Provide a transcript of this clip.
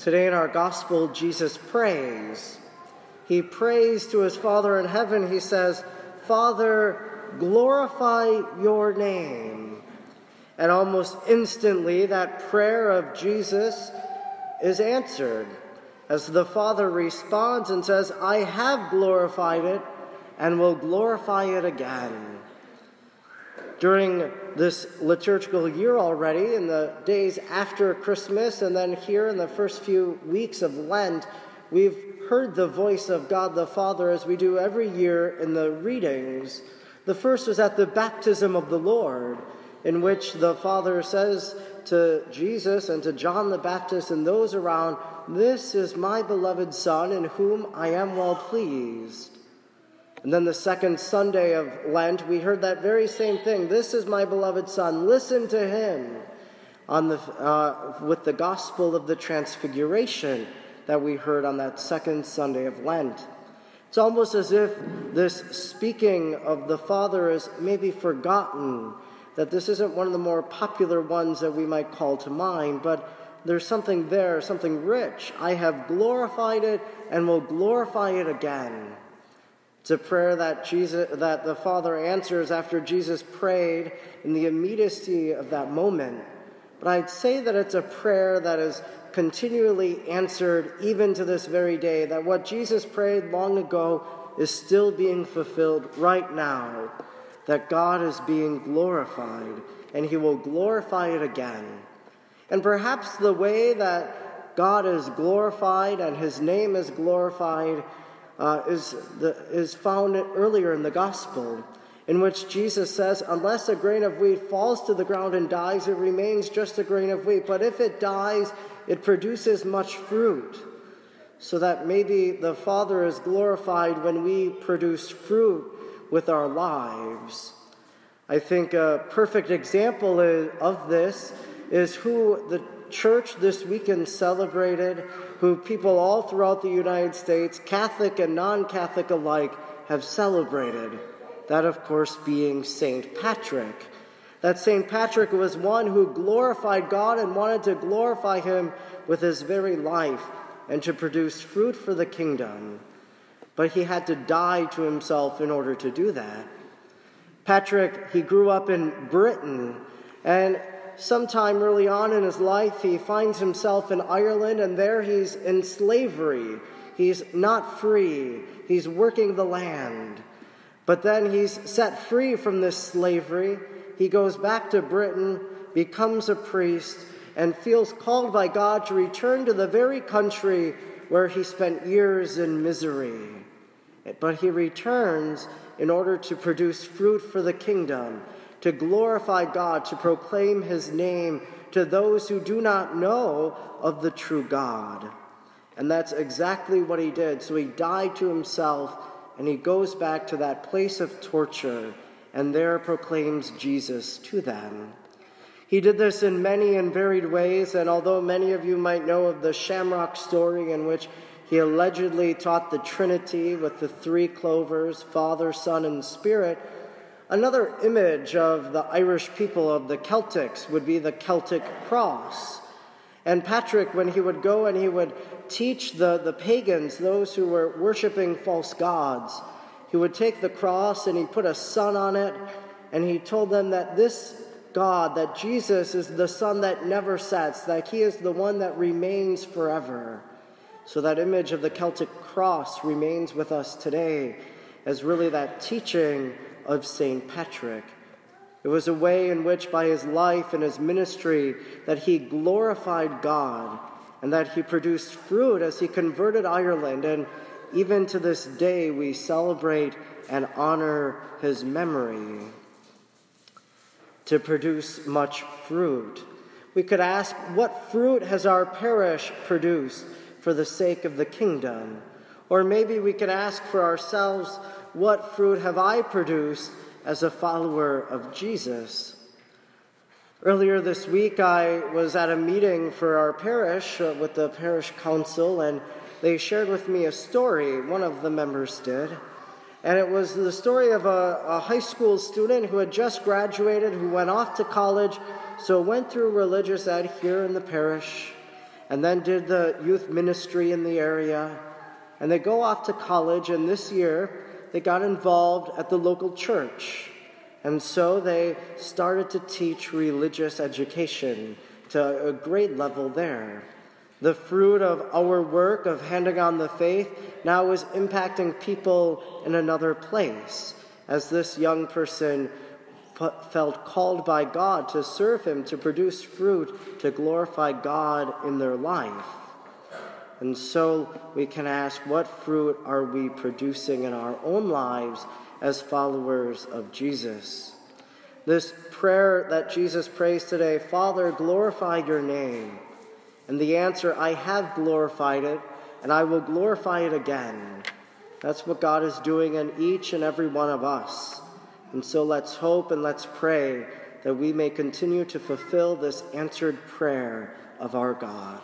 Today in our gospel, Jesus prays. He prays to his Father in heaven. He says, Father, glorify your name. And almost instantly, that prayer of Jesus is answered as the Father responds and says, I have glorified it and will glorify it again. During this liturgical year already, in the days after Christmas, and then here in the first few weeks of Lent, we've heard the voice of God the Father as we do every year in the readings. The first was at the baptism of the Lord, in which the Father says to Jesus and to John the Baptist and those around, This is my beloved Son, in whom I am well pleased. And then the second Sunday of Lent, we heard that very same thing. This is my beloved Son, listen to him. On the, uh, with the gospel of the Transfiguration that we heard on that second Sunday of Lent. It's almost as if this speaking of the Father is maybe forgotten that this isn't one of the more popular ones that we might call to mind, but there's something there, something rich. I have glorified it and will glorify it again. It's a prayer that Jesus that the Father answers after Jesus prayed in the immediacy of that moment. But I'd say that it's a prayer that is continually answered even to this very day, that what Jesus prayed long ago is still being fulfilled right now that God is being glorified and he will glorify it again. And perhaps the way that God is glorified and his name is glorified uh, is, the, is found earlier in the gospel, in which Jesus says, Unless a grain of wheat falls to the ground and dies, it remains just a grain of wheat. But if it dies, it produces much fruit. So that maybe the Father is glorified when we produce fruit with our lives. I think a perfect example of this is who the church this weekend celebrated, who people all throughout the United States, Catholic and non Catholic alike, have celebrated. That, of course, being St. Patrick. That St. Patrick was one who glorified God and wanted to glorify Him with his very life and to produce fruit for the kingdom but he had to die to himself in order to do that. Patrick, he grew up in Britain, and sometime early on in his life, he finds himself in Ireland, and there he's in slavery. He's not free, he's working the land. But then he's set free from this slavery. He goes back to Britain, becomes a priest, and feels called by God to return to the very country where he spent years in misery but he returns in order to produce fruit for the kingdom, to glorify God, to proclaim his name to those who do not know of the true God. And that's exactly what he did. So he died to himself and he goes back to that place of torture and there proclaims Jesus to them. He did this in many and varied ways, and although many of you might know of the Shamrock story in which he allegedly taught the Trinity with the three clovers Father, Son, and Spirit. Another image of the Irish people of the Celtics would be the Celtic cross. And Patrick, when he would go and he would teach the, the pagans, those who were worshiping false gods, he would take the cross and he put a sun on it, and he told them that this God, that Jesus is the sun that never sets, that he is the one that remains forever. So that image of the Celtic cross remains with us today as really that teaching of St. Patrick. It was a way in which, by his life and his ministry, that he glorified God and that he produced fruit as he converted Ireland. And even to this day, we celebrate and honor his memory. To produce much fruit. We could ask, what fruit has our parish produced? for the sake of the kingdom. Or maybe we could ask for ourselves, what fruit have I produced as a follower of Jesus? Earlier this week, I was at a meeting for our parish uh, with the parish council, and they shared with me a story, one of the members did. And it was the story of a, a high school student who had just graduated, who went off to college, so went through religious ed here in the parish and then did the youth ministry in the area. And they go off to college, and this year they got involved at the local church. And so they started to teach religious education to a great level there. The fruit of our work of handing on the faith now is impacting people in another place, as this young person felt called by God to serve Him, to produce fruit, to glorify God in their life. And so we can ask, what fruit are we producing in our own lives as followers of Jesus? This prayer that Jesus prays today, Father, glorify your name. And the answer, I have glorified it, and I will glorify it again. That's what God is doing in each and every one of us. And so let's hope and let's pray that we may continue to fulfill this answered prayer of our God.